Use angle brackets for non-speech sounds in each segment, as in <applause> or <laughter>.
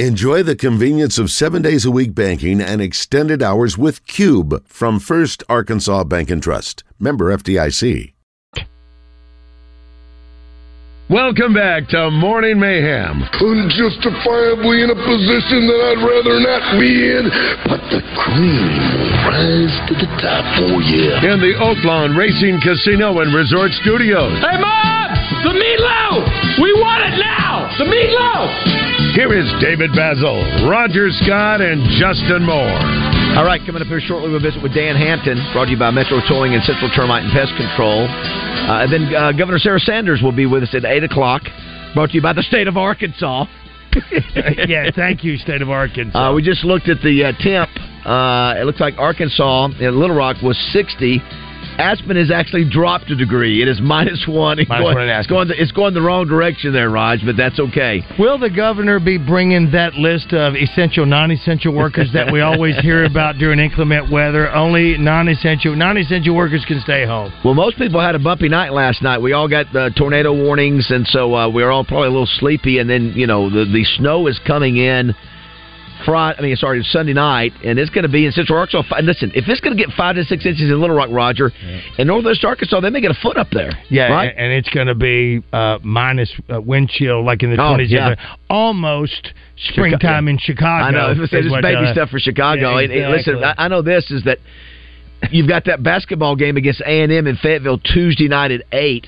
Enjoy the convenience of seven days a week banking and extended hours with Cube from First Arkansas Bank and Trust. Member FDIC. Welcome back to Morning Mayhem. Unjustifiably in a position that I'd rather not be in, but the cream will rise to the top oh for you. In the Oaklawn Racing Casino and Resort Studios. Hey, Mom! The meatloaf! We want it now! The meatloaf! Here is David Bazzel, Roger Scott, and Justin Moore. All right, coming up here shortly, we'll visit with Dan Hampton, brought to you by Metro Towing and Central Termite and Pest Control. Uh, and then uh, Governor Sarah Sanders will be with us at 8 o'clock, brought to you by the state of Arkansas. <laughs> yeah, thank you, state of Arkansas. Uh, we just looked at the uh, temp. Uh, it looks like Arkansas in Little Rock was 60. Aspen has actually dropped a degree. It is minus one. It's, Minus going, one in it's, Aspen. going the, it's going the wrong direction there, Raj, but that's okay. Will the governor be bringing that list of essential, non-essential workers that we always hear about during inclement weather? Only non-essential, non-essential workers can stay home. Well, most people had a bumpy night last night. We all got the tornado warnings, and so uh, we are all probably a little sleepy. And then you know the the snow is coming in. Friday, I mean, sorry, Sunday night, and it's going to be in Central Arkansas. Fi- Listen, if it's going to get five to six inches in Little Rock, Roger, in Northwest Arkansas, they may get a foot up there. Yeah, right. and, and it's going to be uh, minus uh, wind chill, like in the Oh, twenties. yeah. Almost springtime in Chicago. I know. It's is what, baby uh, stuff for Chicago. yeah, And- and listen. I, I know this is that you've got that basketball game against A and M in Fayetteville Tuesday night at eight.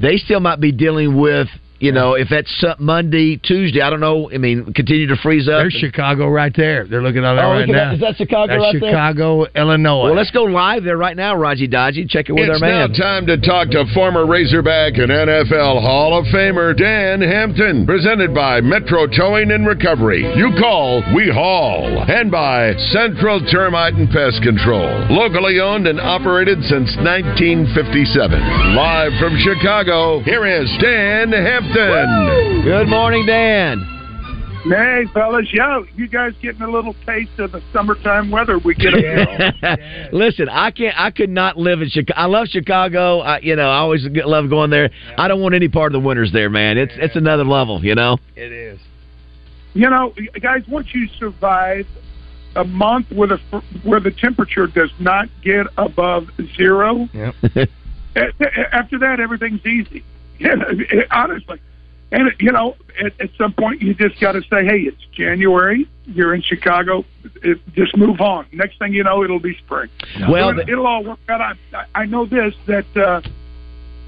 They still might be dealing with. You know, if that's Monday, Tuesday, I don't know. I mean, continue to freeze up. There's Chicago right there. They're looking at that Oh, right look at now. that. Is that Chicago That's right there? Chicago, Illinois. Well, let's go live there right now, Raji Dodgy. Check it with It's our now man. time to talk to former Razorback and NFL Hall of Famer Dan Hampton, presented by Metro Towing and Recovery. You call, we haul, and by Central Termite and Pest Control, locally owned and operated since 1957. Live from Chicago, here is Dan Hampton. Good morning, Dan. Hey, fellas, yeah, you guys getting a little taste of the summertime weather we get up here. <laughs> Listen, I can't. I could not live in Chicago. I love Chicago. I, you know, I always love going there. I don't want any part of the winters there, man. It's it's another level. You know. It is. You know, guys, once you survive a month where the where the temperature does not get above zero, Yep. <laughs> after that everything's easy. <laughs> Yeah, honestly. And you know, at, at some point you just got to say, "Hey, it's January. You're in Chicago. It, just move on." Next thing you know, it'll be spring. Well, it'll, it'll all work out. I, I know this that uh,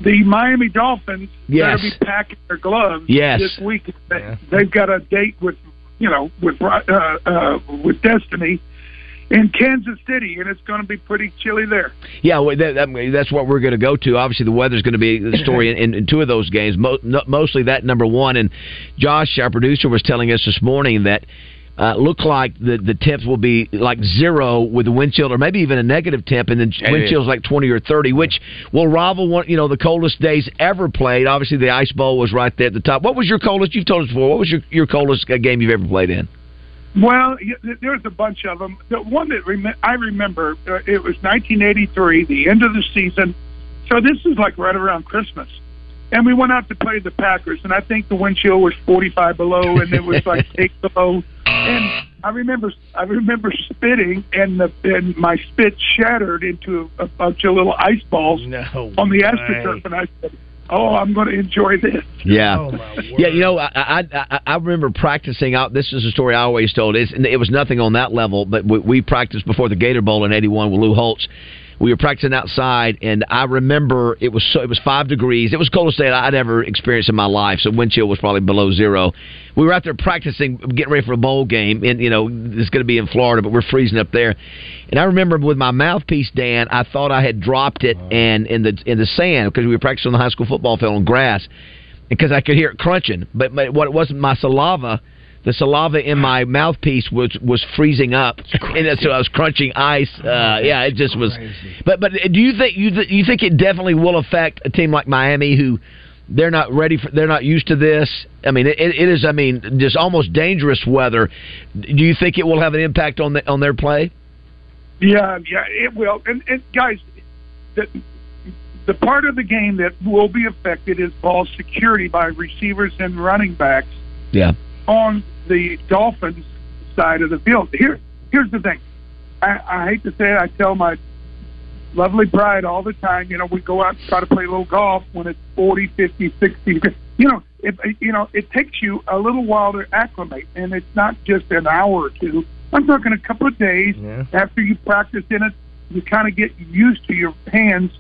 the Miami Dolphins Yes. better be packing their gloves Yes. this week. They, They've got a date with you know with uh, uh, with Destiny in Kansas City, and it's going to be pretty chilly there. Yeah, well, that, that, that's what we're going to go to. Obviously, the weather's going to be the story <laughs> in, in two of those games. Mo- no, mostly that number one. And Josh, our producer, was telling us this morning that uh, look like the the temps will be like zero with the wind chill, or maybe even a negative temp, and then It wind is. chill's like twenty or thirty, which will rival one you know the coldest days ever played. Obviously, the Ice Bowl was right there at the top. What was your coldest? You've told us before. What was your your coldest uh, game you've ever played in? Well, there's a bunch of them. The one that rem- I remember, uh, it was 1983, the end of the season. So this is like right around Christmas. And we went out to play the Packers, and I think the wind chill was 45 below, and it was like <laughs> 8 below. And I remember, I remember spitting, and the and my spit shattered into a bunch of little ice balls No. on the astroturf, and I said, "Oh, I'm going to enjoy this." Yeah, Oh, <laughs> yeah. You know, I, I I I remember practicing out. This is a story I always told. It's, it was nothing on that level, but we, we practiced before the Gator Bowl in '81 with Lou Holtz. We were practicing outside, and I remember it was so it was five degrees. It was coldest day I'd ever experienced in my life. So wind chill was probably below zero. We were out there practicing, getting ready for a bowl game, and you know it's going to be in Florida, but we're freezing up there. And I remember with my mouthpiece, Dan, I thought I had dropped it and in the in the sand because we were practicing on the high school football field on grass because I could hear it crunching. But, but what it wasn't my saliva. The saliva in my mouthpiece was was freezing up, <laughs> and so I was crunching ice. Uh, yeah, it just was. But but do you think you th- you think it definitely will affect a team like Miami who they're not ready for they're not used to this? I mean, it, it is. I mean, just almost dangerous weather. Do you think it will have an impact on the, on their play? Yeah, yeah, it will. And, and guys, the the part of the game that will be affected is ball security by receivers and running backs Yeah. On the Dolphins side of the field. Here, here's the thing. I, I hate to say it. I tell my lovely bride all the time. You know, we go out and try to play a little golf when it's 40, 50, 60. You know, it, you know, it takes you a little while to acclimate, and it's not just an hour or two. I'm talking a couple of days Yeah. after you practice in it. You kind of get used to your hands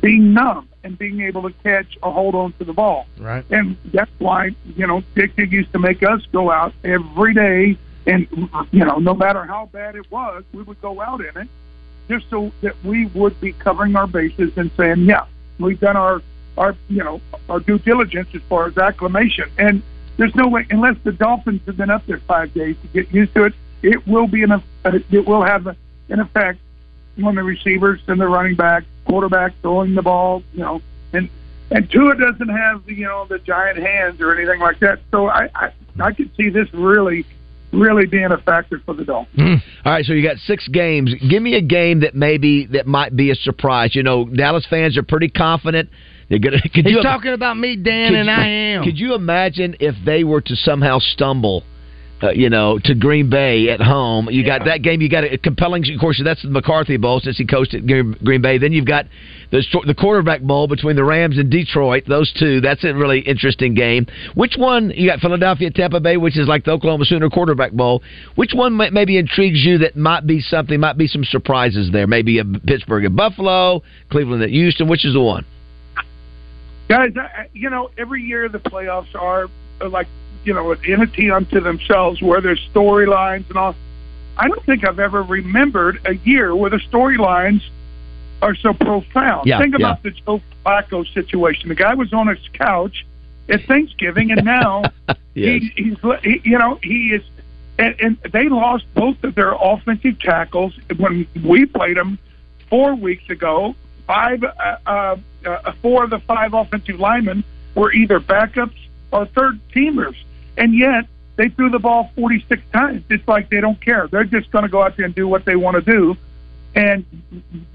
being numb and being able to catch or hold on to the ball. Right. And that's why, you know, Dick used to make us go out every day and, you know, no matter how bad it was, we would go out in it just so that we would be covering our bases and saying, yeah, we've done our, our, you know, our due diligence as far as acclimation. And there's no way, unless the Dolphins have been up there five days to get used to it, it will be an, uh, it will have an effect on the receivers and the running back, quarterback throwing the ball, you know, and and Tua doesn't have the you know the giant hands or anything like that. So I I, I could see this really really being a factor for the Dolphins. Hmm. All right, so you got six games. Give me a game that maybe that might be a surprise. You know, Dallas fans are pretty confident. They're gonna. <laughs> Could He's you talking about me, Dan, and you- I am. Could you imagine if they were to somehow stumble? Uh, you know, to Green Bay at home. You got that game. You got a compelling. Of course, that's the McCarthy Bowl since he coached at Green Bay. Then you've got the the quarterback bowl between the Rams and Detroit. Those two. That's a really interesting game. Which one? You got Philadelphia, Tampa Bay, which is like the Oklahoma Sooner quarterback bowl. Which one may- maybe intrigues you? That might be something. Might be some surprises there. Maybe a Pittsburgh at Buffalo, Cleveland at Houston. Which is the one? Guys, I, you know, every year the playoffs are like, you know, an entity unto themselves where there's storylines and all. I don't think I've ever remembered a year where the storylines are so profound. Yeah, think yeah. about the Joe Flacco situation. The guy was on his couch at Thanksgiving, and now <laughs> Yes. he, he's, he, you know, he is, and, and they lost both of their offensive tackles when we played them four weeks ago. Five, uh, uh, uh, four of the five offensive linemen were either backups or third teamers, and yet they threw the ball 46 times. It's like they don't care. They're just going to go out there and do what they want to do, and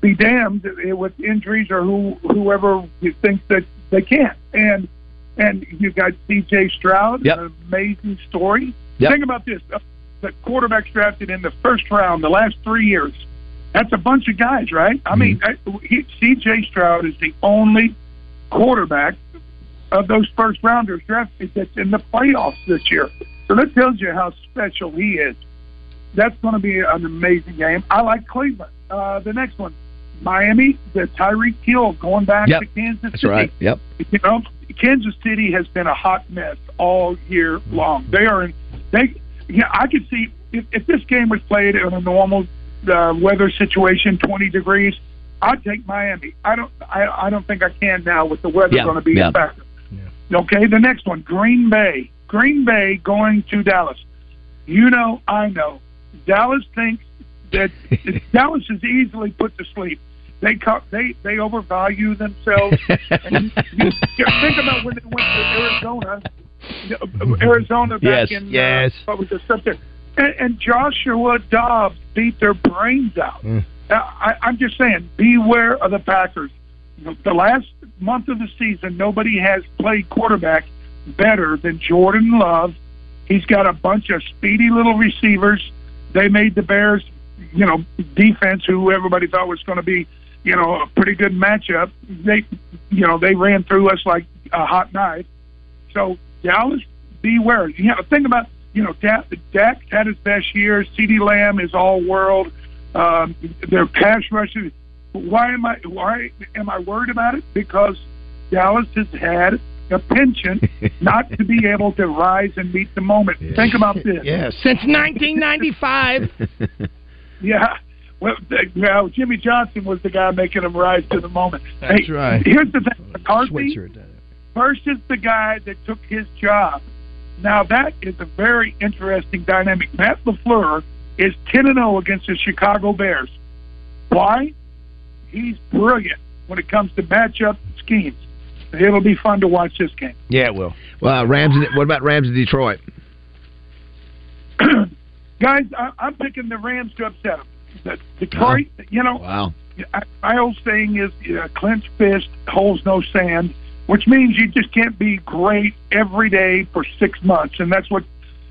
be damned with injuries or who whoever thinks that they can't. And and you got C.J. Stroud, Yep. an amazing story. Yep. Think about this: the quarterbacks drafted in the first round the last three years. That's a bunch of guys, right? I mm-hmm. mean, I, he, C.J. Stroud is the only quarterback of those first rounders drafted that's in the playoffs this year. So that tells you how special he is. That's going to be an amazing game. I like Cleveland. Uh, the next one, Miami, the Tyreek Hill going back Yep. to Kansas That's City. right. Yep. You know, Kansas City has been a hot mess all year long. They are in. They, yeah, I could see if, if this game was played in a normal uh, weather situation, twenty degrees, I'd take Miami. I don't. I, I don't think I can now with the weather Yeah, going to be yeah. a factor. Okay, the next one, Green Bay. Green Bay going to Dallas. You know, I know. Dallas thinks that <laughs> Dallas is easily put to sleep. They co- they they overvalue themselves. <laughs> and you, you think about when they went to Arizona, Arizona back Yes, in yes. Uh, what was it, September, and, and Joshua Dobbs beat their brains out. Mm. Uh, I, I'm just saying, beware of the Packers. The last month of the season, nobody has played quarterback better than Jordan Love. He's got a bunch of speedy little receivers. They made the Bears, you know, defense, who everybody thought was going to be, you know, a pretty good matchup. They, you know, they ran through us like a hot knife. So Dallas, beware. You know, think about, you know, Dak, had his best year. CeeDee Lamb is all world. Um, their pass rushes. Why am I why am I worried about it? Because Dallas has had a penchant <laughs> not to be able to rise and meet the moment. Think about this. <laughs> Yeah, since 1995. <laughs> Yeah. Well, the, well, Jimmy Johnson was the guy making them rise to the moment. That's Hey, right. Here's the thing: oh, McCarthy Switzer did it. versus the guy that took his job. Now that is a very interesting dynamic. Matt LaFleur is ten and zero against the Chicago Bears. Why? He's brilliant when it comes to matchup schemes. It'll be fun to watch this game. Yeah, it will. Well, Rams. and- What about Rams in Detroit? <clears throat> Guys, I, I'm picking the Rams to upset them. The Detroit, you know, Wow. I- my old saying is uh, clenched fist holds no sand, which means you just can't be great every day for six months, and that's what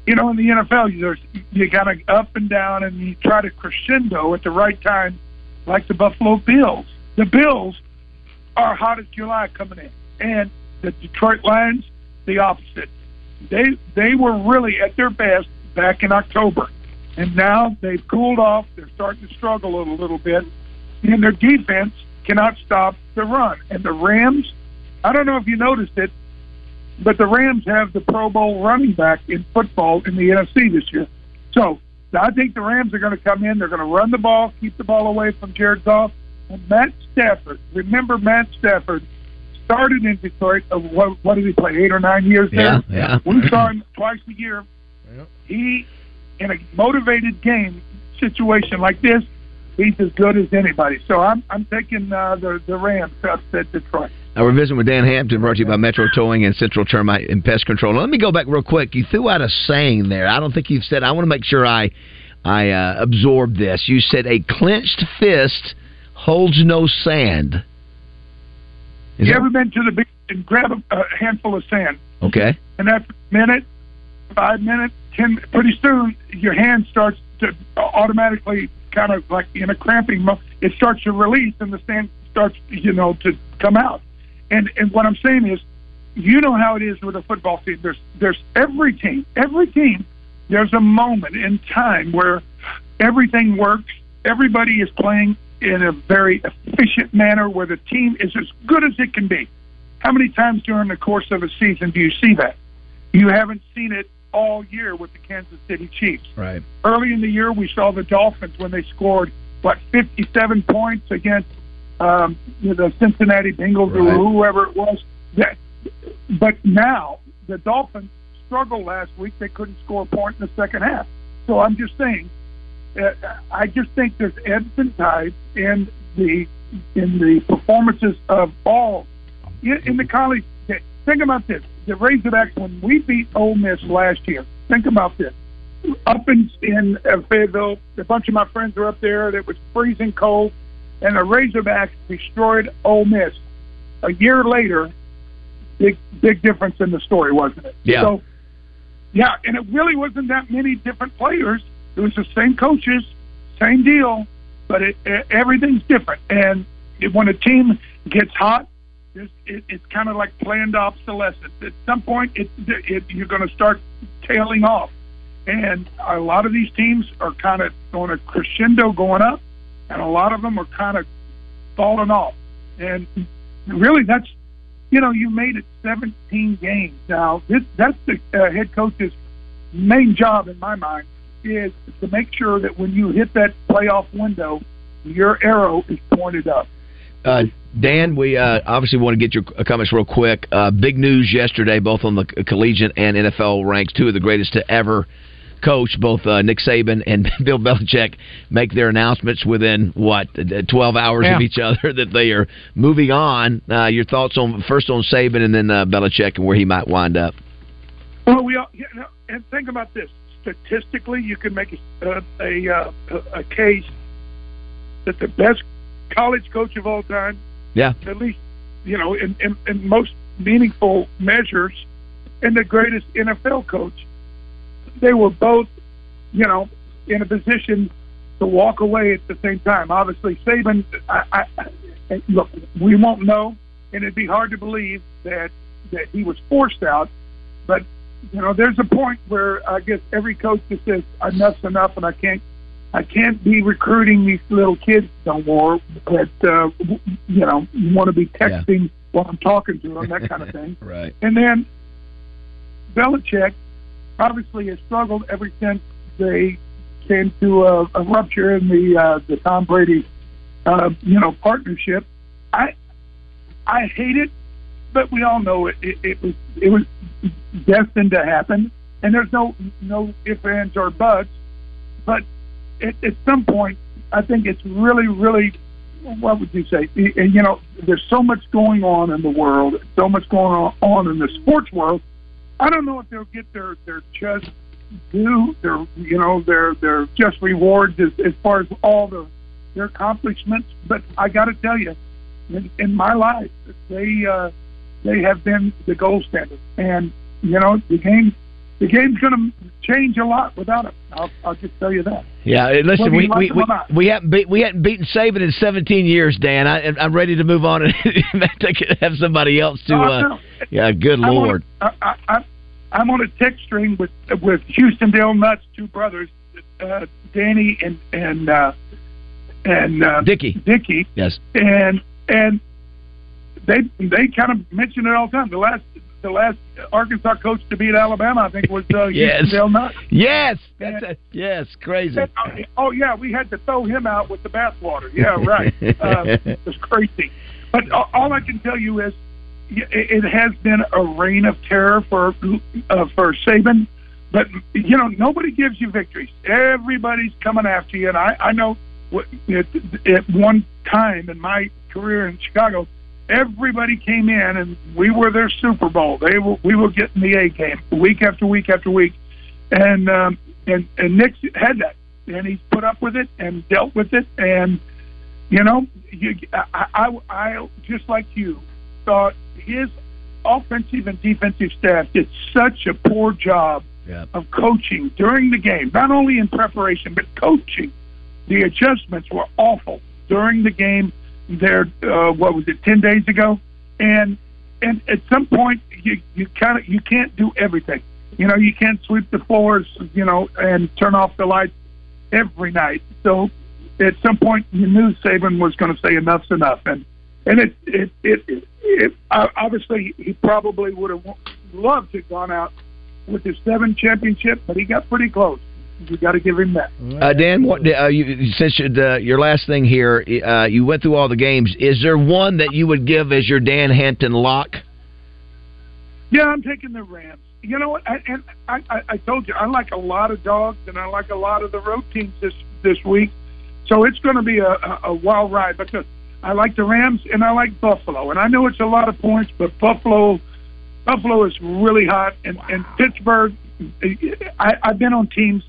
you know, in the NFL, you there's you got to up and down, and you try to crescendo at the right time, like the Buffalo Bills. The Bills are hot as July coming in, and the Detroit Lions, the opposite. They they were really at their best back in October, and now they've cooled off. They're starting to struggle a little bit, and their defense cannot stop the run. And the Rams, I don't know if you noticed it, but the Rams have the Pro Bowl running back in football in the NFC this year. So I think the Rams are going to come in. They're going to run the ball, keep the ball away from Jared Goff. And Matt Stafford, remember Matt Stafford started in Detroit. Uh, what, what did he play? Eight or nine years Yeah, there. yeah. We saw him twice a year. He, in a motivated game situation like this, he's as good as anybody. So I'm I'm taking uh, the the Rams to upset Detroit. Now we're visiting with Dan Hampton, brought to you by Metro Towing and Central Termite and Pest Control. Now, let me go back real quick. You threw out a saying there. I don't think you've said. I want to make sure I I uh, absorb this. You said a clenched fist holds no sand. Is you that- ever been to the beach and grab a, a handful of sand, okay? and after a minute, five minutes, ten, pretty soon your hand starts to automatically kind of like in a cramping. It starts to release, and the sand starts, you know, to come out. And and what I'm saying is, you know how it is with a football team. There's there's every team, every team. There's a moment in time where everything works. Everybody is playing in a very efficient manner where the team is as good as it can be. How many times during the course of a season do you see that? You haven't seen it all year with the Kansas City Chiefs. Right. Early in the year, we saw the Dolphins when they scored what 57 points against um, the Cincinnati Bengals Right. or whoever it was. That, but now the Dolphins struggled last week. They couldn't score a point in the second half. So I'm just saying, uh, I just think there's ebbs and tides in the in the performances of all in, in the college. Think about this: the Razorbacks when we beat Ole Miss last year. Think about this: up in in uh, Fayetteville, a bunch of my friends were up there. It was freezing cold, and the Razorbacks destroyed Ole Miss. A year later, big big difference in the story, wasn't it? Yeah. So, yeah, and it really wasn't that many different players. It was the same coaches, same deal, but it, it, everything's different. And it, when a team gets hot, it's, it, it's kind of like planned obsolescence. At some point, it, it, you're going to start tailing off. And a lot of these teams are kind of on a crescendo going up, and a lot of them are kind of falling off. And really, that's you know, you made it 17 games. Now, this that's the uh, head coach's main job in my mind is to make sure that when you hit that playoff window, your arrow is pointed up. Uh, Dan, we uh, obviously want to get your comments real quick. Uh, big news yesterday, both on the collegiate and NFL ranks, two of the greatest to ever coach, both uh, Nick Saban and <laughs> Bill Belichick, make their announcements within what uh, twelve hours of each other <laughs> that they are moving on. Uh, your thoughts on first on Saban and then uh, Belichick and where he might wind up? Well, we all, you know, and think about this. Statistically, you can make a a, a, uh, a case that the best college coach of all time Yeah, at least you know in, in, in most meaningful measures and the greatest NFL coach. They were both, you know, in a position to walk away at the same time. Obviously, Saban. I, I, look, we won't know, and it'd be hard to believe that that he was forced out. But you know, there's a point where I guess every coach just says enough's enough, and I can't I can't be recruiting these little kids no more that uh, you know want to be texting while I'm talking to them, that kind of <laughs> thing. right. And then Belichick obviously has struggled ever since they came to a, a rupture in the uh, the Tom Brady uh, you know partnership. I I hate it, but we all know it, it, it was it was destined to happen, and there's no no ifs ands or buts. But at, at some point, I think it's really really what would you say? You know, there's so much going on in the world, so much going on in the sports world. I don't know if they'll get their their just due, their you know their their just rewards as, as far as all the their accomplishments. But I got to tell you, in, in my life, they uh, they have been the gold standard. And you know, the game the game's going to change a lot without him. I'll, I'll just tell you that. Yeah, uh, listen, we we, we, we haven't beat, we haven't beaten Saban in 17 years, Dan. I, I'm ready to move on and <laughs> have somebody else to. Uh, yeah, good lord. I'm lord. On a, I, I, I'm on a text string with with Houston Dale Nutt's, two brothers, uh, Danny and and uh, and uh, Dickey. Dickey, Yes. and and they they kind of mention it all the time. The last the last Arkansas coach to beat Alabama, I think, was uh, <laughs> Yes. Dale Nuts. Yes. That's a, yes. Crazy. Oh yeah, we had to throw him out with the bathwater. Yeah, <laughs> right. uh, it was crazy. But all I can tell you is, it has been a reign of terror for uh, for Saban. But you know, nobody gives you victories. Everybody's coming after you, and I I know at one time in my career in Chicago, everybody came in and we were their Super Bowl. They were we were getting the A game week after week after week, and um, and and Nick had that, and he's put up with it and dealt with it, and you know, you, I, I I just like you thought his offensive and defensive staff did such a poor job Yeah. of coaching during the game, not only in preparation but coaching. The adjustments were awful during the game. There, uh, what was it, ten days ago, and and at some point you you kind of you can't do everything. You know, you can't sweep the floors, you know, and turn off the lights every night. So at some point you knew Saban was going to say enough's enough, and and it it it, it, it obviously he probably would have loved to have gone out with his seven championship, but he got pretty close. You got to give him that. Uh, Dan, what uh, you, since you, the, your last thing here, uh, you went through all the games. Is there one that you would give as your Dan Hampton lock? Yeah, I'm taking the Rams. You know what? I, and I, I, I told you I like a lot of dogs, and I like a lot of the road teams this this week. So it's going to be a, a, a wild ride because I like the Rams and I like Buffalo, and I know it's a lot of points, but Buffalo Buffalo is really hot, and and Pittsburgh. I, I've been on teams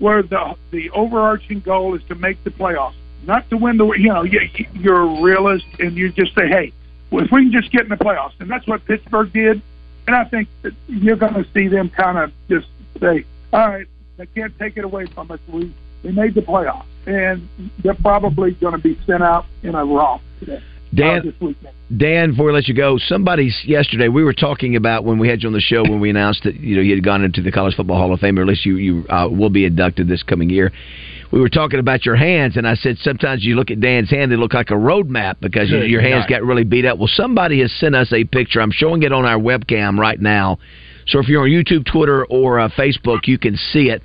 where the the overarching goal is to make the playoffs, not to win the. You know, you, you're a realist, and you just say, hey, if we can just get in the playoffs, and that's what Pittsburgh did. And I think that you're going to see them kind of just say, all right, they can't take it away from us. We we made the playoffs, and they're probably going to be sent out in a romp today. Dan-. Dan, before we let you go, somebody yesterday we were talking about when we had you on the show when we announced that you know you had gone into the College Football Hall of Fame, or at least you you uh, will be inducted this coming year. We were talking about your hands, and I said sometimes you look at Dan's hand; they look like a road map because Good your hands night. got really beat up. Well, somebody has sent us a picture. I'm showing it on our webcam right now. So if you're on YouTube, Twitter, or uh, Facebook, you can see it.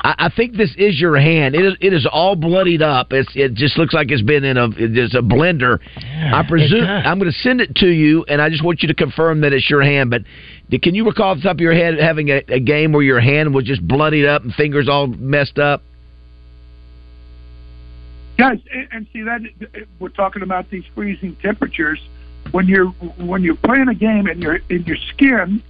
I, I think this is your hand. It is, it is all bloodied up. It's, it just looks like it's been in a it's a blender. I presume. I'm going to send it to you, and I just want you to confirm that it's your hand. But can you recall off the top of your head having a, a game where your hand was just bloodied up and fingers all messed up? guys and, and see that we're talking about these freezing temperatures when you're when you're playing a game and your in your skin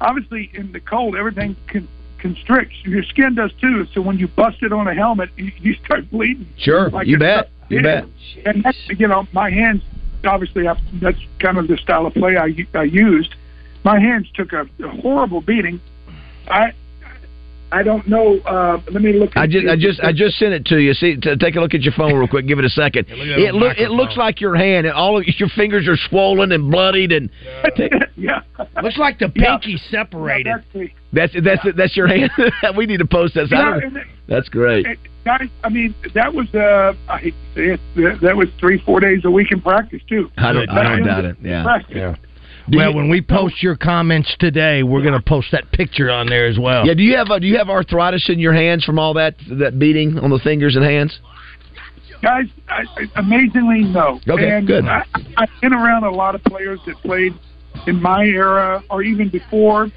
obviously in the cold everything con, constricts. Your skin does too. So when you bust it on a helmet you, you start bleeding. Sure, Like you bet, you bet. and that's you know my hands obviously I, that's kind of the style of play I, I used. My hands took a, a horrible beating. I I don't know. Uh, let me look. I just, the- I just, I just sent it to you. See, t- take a look at your phone real quick. Give it a second. look it on look, it looks like your hand, and all of your fingers are swollen and bloodied, and <laughs> yeah. Looks like the Yeah. pinky separated. Yeah, that's the- that's that's that's your hand. <laughs> we need to post that. I Yeah, don't- and it- that's great. it- guys, I mean, that was uh, I hate to say it, that- that was three, four days a week in practice too. I don't, I don't doubt it. Yeah. Practice. Do well, you- when we post your comments today, we're going to post that picture on there as well. Yeah. Do you have uh, do you have arthritis in your hands from all that that beating on the fingers and hands? guys, I, I, amazingly no. Okay, and good. I, I've been around a lot of players that played in my era or even before,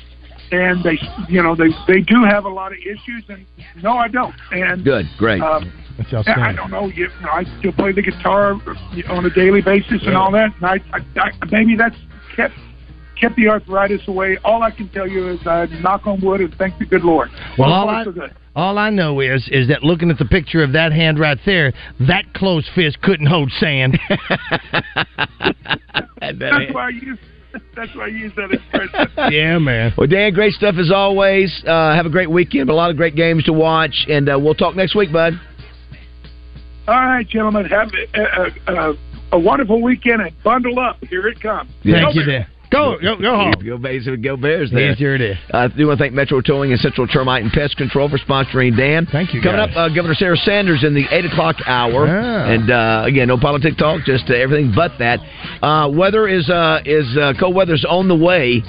and they, you know, they they do have a lot of issues, and no, I don't. And Good. Great. Um, That's I don't know. You know, I still play the guitar on a daily basis and all that. And I, I, I, maybe that's kept kept the arthritis away. All I can tell you is I knock on wood and thank the good Lord. Well, all I all I know is is that looking at the picture of that hand right there, that closed fist couldn't hold sand. <laughs> <laughs> That's that- why I use That's why I use that expression. <laughs> yeah, man. Well, Dan, great stuff as always. Uh, have a great weekend. A lot of great games to watch, and uh, we'll talk next week, bud. All right, gentlemen, have a, a, a, a wonderful weekend and bundle up. Here it comes. Thank Go you, Bears. Dan. Go, go, go home. Go Bears, go Bears there. Yes, here it is. Uh, I do want to thank Metro Towing and Central Termite and Pest Control for sponsoring Dan. Thank you, Coming guys. up, uh, Governor Sarah Sanders in the 8 o'clock hour. Ah. And uh, again, no politic talk, just uh, everything but that. Uh, weather is, uh, is uh, cold weather's on the way.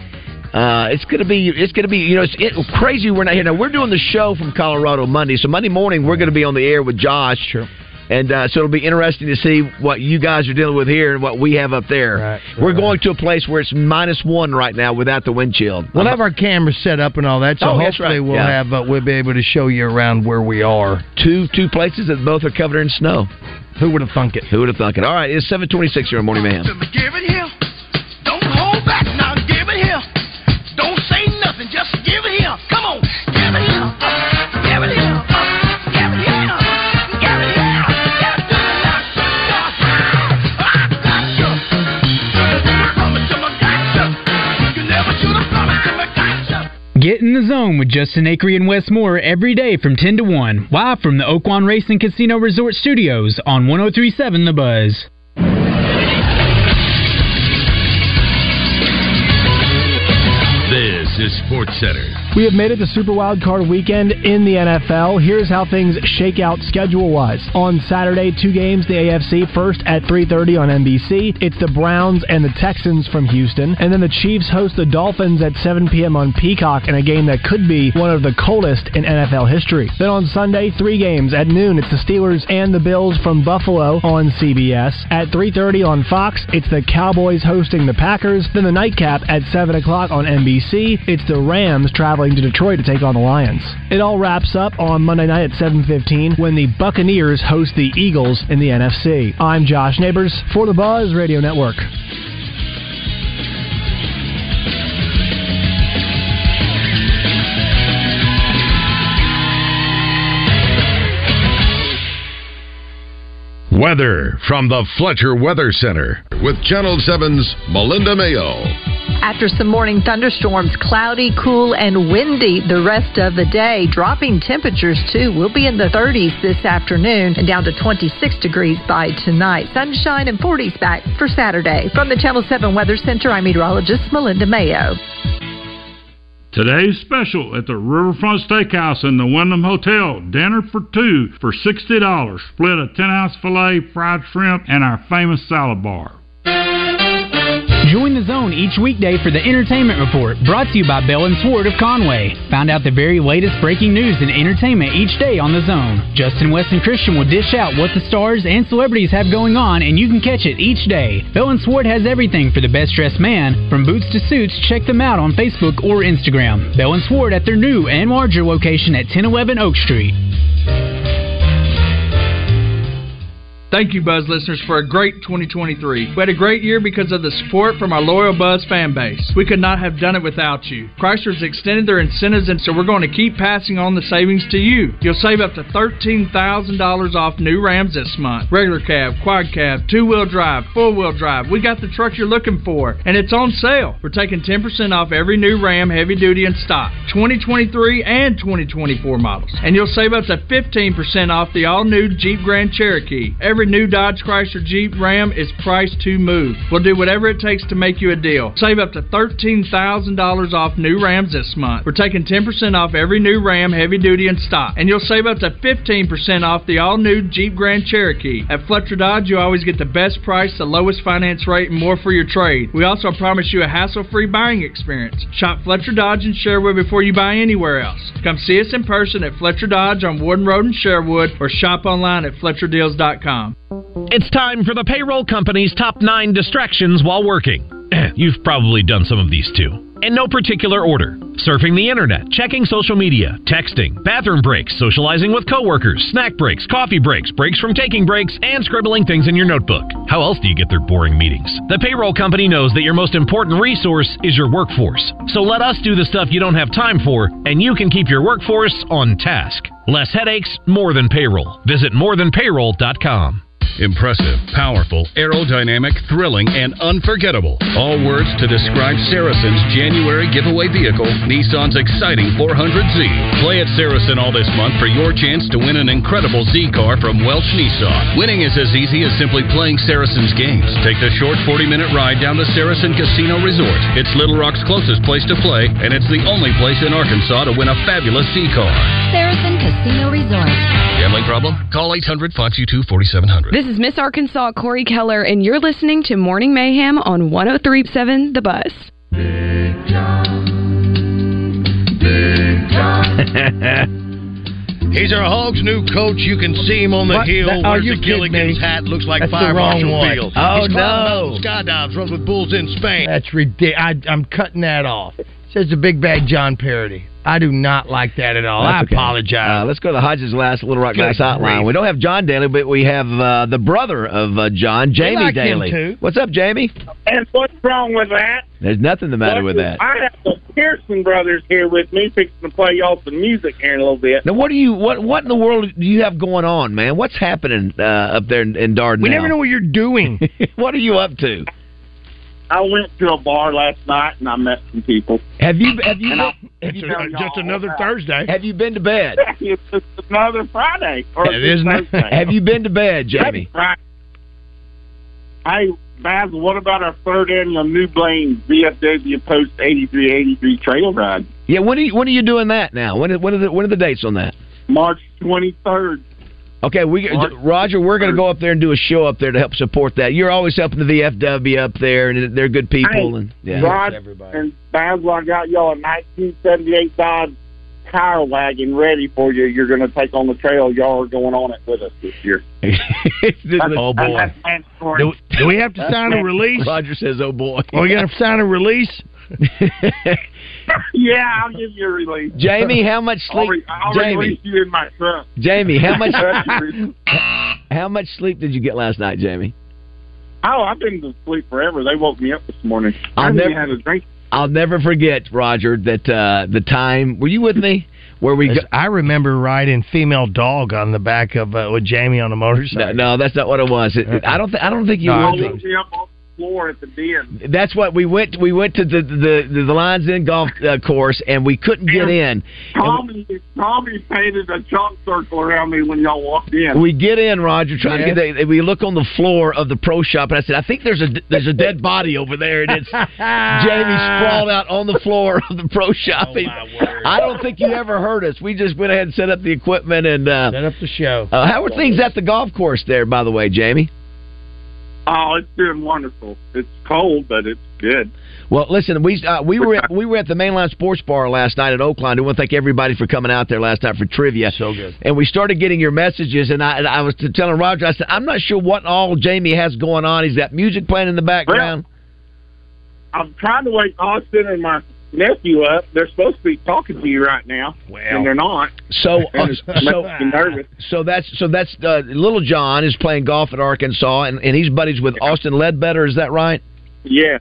Uh, it's gonna be. It's gonna be. You know, it's it, crazy. We're not here now. We're doing the show from Colorado Monday, so Monday morning we're gonna be on the air with Josh. Sure. And uh, so it'll be interesting to see what you guys are dealing with here and what we have up there. Right, We're right. going to a place where it's minus one right now without the wind chill. We'll have our cameras set up and all that, so Oh, hopefully right. we'll Yeah. have uh, we'll be able to show you around where we are. two two places that both are covered in snow. Who would have thunk it? Who would have thunk it? All right, it's seven twenty six here on Morning Mayhem. Get in the zone with Justin Acree and Wes Moore every day from 10 to 1, live from the Oaklawn Racing Casino Resort Studios on 1037 The Buzz. Is Sports Center. We have made it to Super Wild Card weekend in the NFL. Here's how things shake out schedule-wise. On Saturday, two games, the AFC first at 3:30 on NBC. It's the Browns and the Texans from Houston, and then the Chiefs host the Dolphins at 7 p.m. on Peacock in a game that could be one of the coldest in NFL history. Then on Sunday, three games at noon. It's the Steelers and the Bills from Buffalo on CBS. At 3:30 on Fox, it's the Cowboys hosting the Packers. Then the nightcap at 7 o'clock on NBC. It's the Rams traveling to Detroit to take on the Lions. It all wraps up on Monday night at 7:15 when the Buccaneers host the Eagles in the NFC. I'm Josh Neighbors for the Buzz Radio Network. Weather from the Fletcher Weather Center with Channel 7's Melinda Mayo. After some morning thunderstorms, cloudy, cool, and windy the rest of the day. Dropping temperatures, too. We'll be in the 30s this afternoon and down to 26 degrees by tonight. Sunshine and 40s back for Saturday. From the Channel 7 Weather Center, I'm meteorologist Melinda Mayo. Today's special at the Riverfront Steakhouse in the Wyndham Hotel. Dinner for two for $60. Split a 10 ounce filet, fried shrimp, and our famous salad bar. Join the zone each weekday for the Entertainment Report, brought to you by Bell and Sword of Conway. Found out the very latest breaking news in entertainment each day on the zone. Justin, Wes, and Christian will dish out what the stars and celebrities have going on, and you can catch it each day. Bell and Sword has everything for the best dressed man, from boots to suits. Check them out on Facebook or Instagram. Bell and Sword at their new and larger location at 1011 Oak Street. Thank you, Buzz listeners, for a great 2023. We had a great year because of the support from our loyal Buzz fan base. We could not have done it without you. Chrysler's extended their incentives, and so we're going to keep passing on the savings to you. You'll save up to $13,000 off new Rams this month. Regular cab, quad cab, two wheel drive, four wheel drive. We got the truck you're looking for, and it's on sale. We're taking 10% off every new Ram heavy duty in stock, 2023 and 2024 models. And you'll save up to 15% off the all new Jeep Grand Cherokee. Every new Dodge Chrysler Jeep Ram is priced to move. We'll do whatever it takes to make you a deal. Save up to $13,000 off new Rams this month. We're taking 10% off every new Ram heavy duty in stock. And you'll save up to 15% off the all new Jeep Grand Cherokee. At Fletcher Dodge, you always get the best price, the lowest finance rate, and more for your trade. We also promise you a hassle free buying experience. Shop Fletcher Dodge in Sherwood before you buy anywhere else. Come see us in person at Fletcher Dodge on Warden Road in Sherwood or shop online at FletcherDeals.com. It's time for the payroll company's top nine distractions while working. <clears throat> You've probably done some of these too. In no particular order surfing the internet, checking social media, texting, bathroom breaks, socializing with coworkers, snack breaks, coffee breaks, breaks from taking breaks, and scribbling things in your notebook. How else do you get their boring meetings? The payroll company knows that your most important resource is your workforce. So let us do the stuff you don't have time for, and you can keep your workforce on task. Less headaches, more than payroll. Visit morethanpayroll.com. Impressive, powerful, aerodynamic, thrilling, and unforgettable. All words to describe Saracen's January giveaway vehicle, Nissan's exciting 400Z. Play at Saracen all this month for your chance to win an incredible Z car from Welch Nissan. Winning is as easy as simply playing Saracen's games. Take the short 40 minute ride down to Saracen Casino Resort. It's Little Rock's closest place to play, and it's the only place in Arkansas to win a fabulous Z car. Saracen Casino Resort. Gambling problem? Call 800 522 4700. This is Miss Arkansas Cori Keller, and you're listening to Morning Mayhem on 1037 The Buzz. Big John He's our Hogs' new coach. You can see him on the What? hill. That- oh, are wears you a Gilligan's me? hat. Looks like That's the Fire wrong Marshal one. Bill. Oh, He's no. skydives, runs with bulls in Spain. That's ridiculous. I'm cutting that off. It says the Big Bad John parody. I do not like that at all. I okay. apologize. Uh, let's go to the Hodges last Little Rock Good Glass Hotline. We don't have John Daly, but we have uh, the brother of uh, John, Jamie like him, Daly. too. What's up, Jamie? And what's wrong with that? There's nothing the matter with that. I have the Pearson brothers here with me, fixing to play y'all some music here in a little bit. Now, what do you what what in the world do you have going on, man? What's happening uh, up there in, in Dardanelle? we never know what you're doing. <laughs> what are you up to? I went to a bar last night and I met some people. Have you have you And I'll- have you Just- just another Thursday. Have you been to bed? <laughs> it's just another Friday. Or It is not- Thursday. Have you been to bed, Jamie? Right. Hey, Baz, what about our third annual New Blaine VFW Post 8383 trail ride? Yeah. When are you when are you doing that now? When are, when are the when are the dates on that? March 23rd. Okay, we March Roger, we're going to go up there and do a show up there to help support that. You're always helping the VFW up there, and they're good people. Hey, and yeah, Rod and Bazzel, I got y'all a 1978 Dodge Power Wagon ready for you. You're going to take on the trail. Y'all are going on it with us this year. <laughs> oh boy. That's. Do, do we have to sign a release? Roger says, "Oh boy." Are we going to sign a release? <laughs> <laughs> yeah, I'll give you a release. Jamie, how much I'll, sleep? re- I'll Jamie, release you in my truck. Jamie, how much? <laughs> how much sleep did you get last night, Jamie? Oh, I've been to sleep forever. They woke me up this morning. I I'll never- had a drink. I'll never forget, Roger, that uh, the time. Were you with me? Where we? Go, I remember riding female dog on the back of uh, with Jamie on a motorcycle. no, no, that's not what it was. It, I don't. Th- I don't think you No, were. I woke me up on the floor at the den. That's what we went. We went to the the the, the Lions Den golf uh, course, and we couldn't get in. Tommy, Tommy painted a chalk circle around me when y'all walked in. We get in, Roger, trying Yeah. to get. The, we look on the floor of the pro shop, and I said, "I think there's a there's a dead body over there," and it's <laughs> Jamie sprawled out on the floor of the pro shop. I don't think you ever heard us. We just went ahead and set up the equipment and uh, set up the show. Uh, how are things at the golf course there, by the way, Jamie? Oh, it's doing wonderful. It's cold, but it's good. Well, listen, we uh, we were at, we were at the Mainline Sports Bar last night at Oaklawn. I want to thank everybody for coming out there last night for trivia. So good. And we started getting your messages, and I and I was telling Roger, I said, I'm not sure what all Jamie has going on. He's got music playing in the background. I'm trying to wake Austin and my nephew up. They're supposed to be talking to you right now, and they're not. So, <laughs> uh, <laughs> so, nervous. so that's so that's uh, Little John is playing golf at Arkansas, and, and he's buddies with Austin Ledbetter. Is that right? Yeah,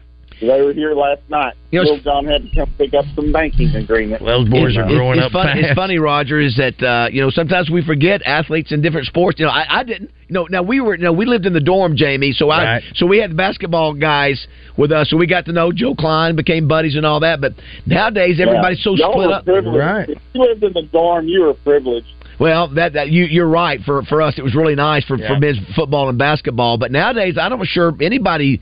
they were here last night. You know, Little John had to come pick up some banking agreement. Well, Those boys are It's- it's, it's funny, It's funny, Roger, is that uh, you know sometimes we forget athletes in different sports. You know, I, I didn't. You know, now we were. You know, we lived in the dorm, Jamie. So I, Right. so we had the basketball guys with us. So we got to know Joe Kleine, became buddies and all that. But nowadays, everybody's so Y'all split up. privileged. If you lived in the dorm, you were privileged. Well, that, that you you're right. For for us, it was really nice for Yeah. for men's football and basketball. But nowadays, I'm not sure anybody.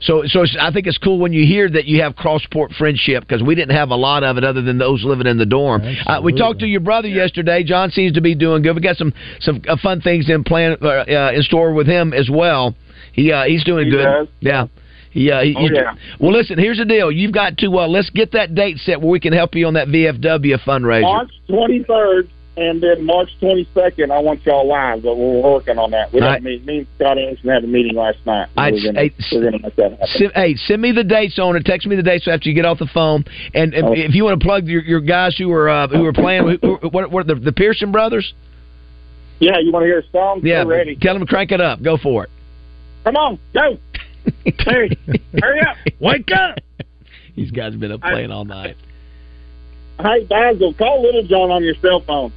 So so it's, I think it's cool when you hear that you have cross sport friendship because we didn't have a lot of it other than those living in the dorm. Uh, we talked to your brother yesterday. John seems to be doing good. We got some some uh, fun things in plan uh, uh, in store with him as well. He uh, he's doing He good. does? Yeah. Yeah, he, Oh, he- yeah. Well, listen. Here's the deal. You've got to uh, let's get that date set where we can help you on that VFW fundraiser. March 23rd and then March 22nd, I want y'all live, but we're working on that. We right. meet, me and Scott Anderson had a meeting last night. I'd we're gonna, we're gonna make that happen. Send, hey, send me the dates on it. Text me the dates after you get off the phone. And, and if you want to plug your, your guys who are uh, who are playing, who, who- what, what the, the Pearson brothers? Yeah, you want to hear a song? Yeah, We're ready. tell them to crank it up. Go for it. Come on, go. Hurry, hurry up. <laughs> Wake up. These guys have been up playing all night. Hey, Bazzel, call Little John on your cell phone.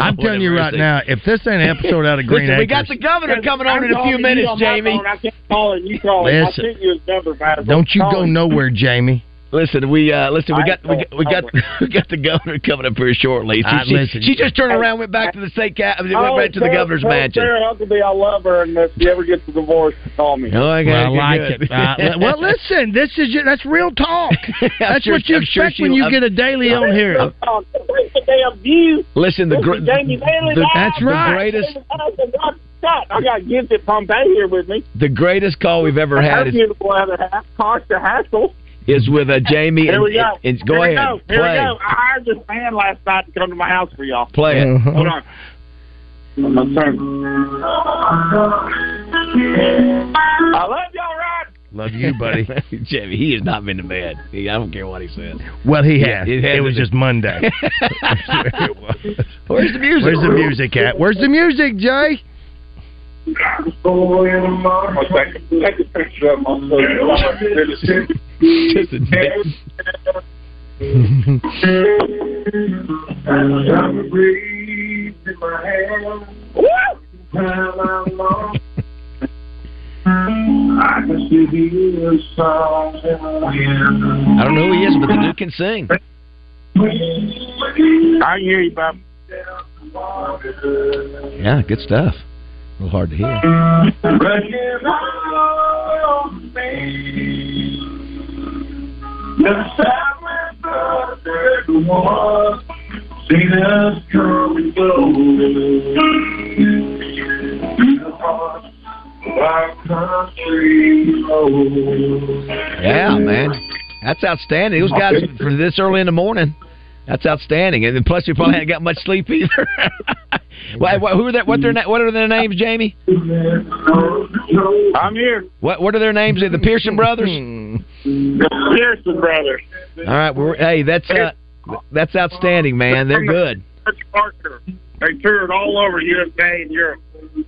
I'm telling you right now, if this ain't an episode out of <laughs> Green Listen, we got the governor coming on I'm in a few minutes, Jamie. phone. I can't call it. You call it. I Listen. sent you his number, Madison. don't you go Call nowhere, Jamie. Listen, we uh, listen. We I got we got we got, <laughs> we got the governor coming up here shortly. She, Uh, she, listen. she just turned around, went back to the state cap, went Oh, back to the tell- governor's tell mansion. Sarah Huckabee I love her, and if she ever gets a divorce, call me. Oh, I Well, I like good. it. Uh, <laughs> well, listen, this is that's real talk. <laughs> That's sure- what you I'm sure expect when you I'm- get a Daly on here. Oh, bring the damn view. Listen, the, This gr- Jamie Bailey the- that's right. The greatest, I got Gifted Pompey here with me. the greatest call we've ever had Her is, beautiful other half, Costa Haskell. Is with uh, Jamie. Here and, we go. and- and go Here ahead, we go. Here play, we go. I hired this man last night to come to my house for y'all. play it. Hold on. I'm gonna turn. I love y'all, right? Love you, buddy. <laughs> Jamie, he has not been to bed. He, I don't care what he says. Well, he Yeah, has. it It, was been. just Monday. <laughs> <laughs> Where's the music? Where's the music at? Where's the music, Jay? I'm take, take a picture of my social Just a dick. I can see the songs in the wind. I don't know who he is, but the dude can sing. I hear you, Bob. Yeah, good stuff. A little hard to hear. See us coming Yeah, man. That's outstanding. Those guys for this early in the morning. That's outstanding. And plus, you probably hadn't got much sleep either. <laughs> Why, what, who are that? What their What are their names, Jamie? I'm here. What What are their names? The Pearson brothers. The Pearson brothers. All right. Well, hey, that's uh, that's outstanding, man. They're good. They toured all over USA and Europe.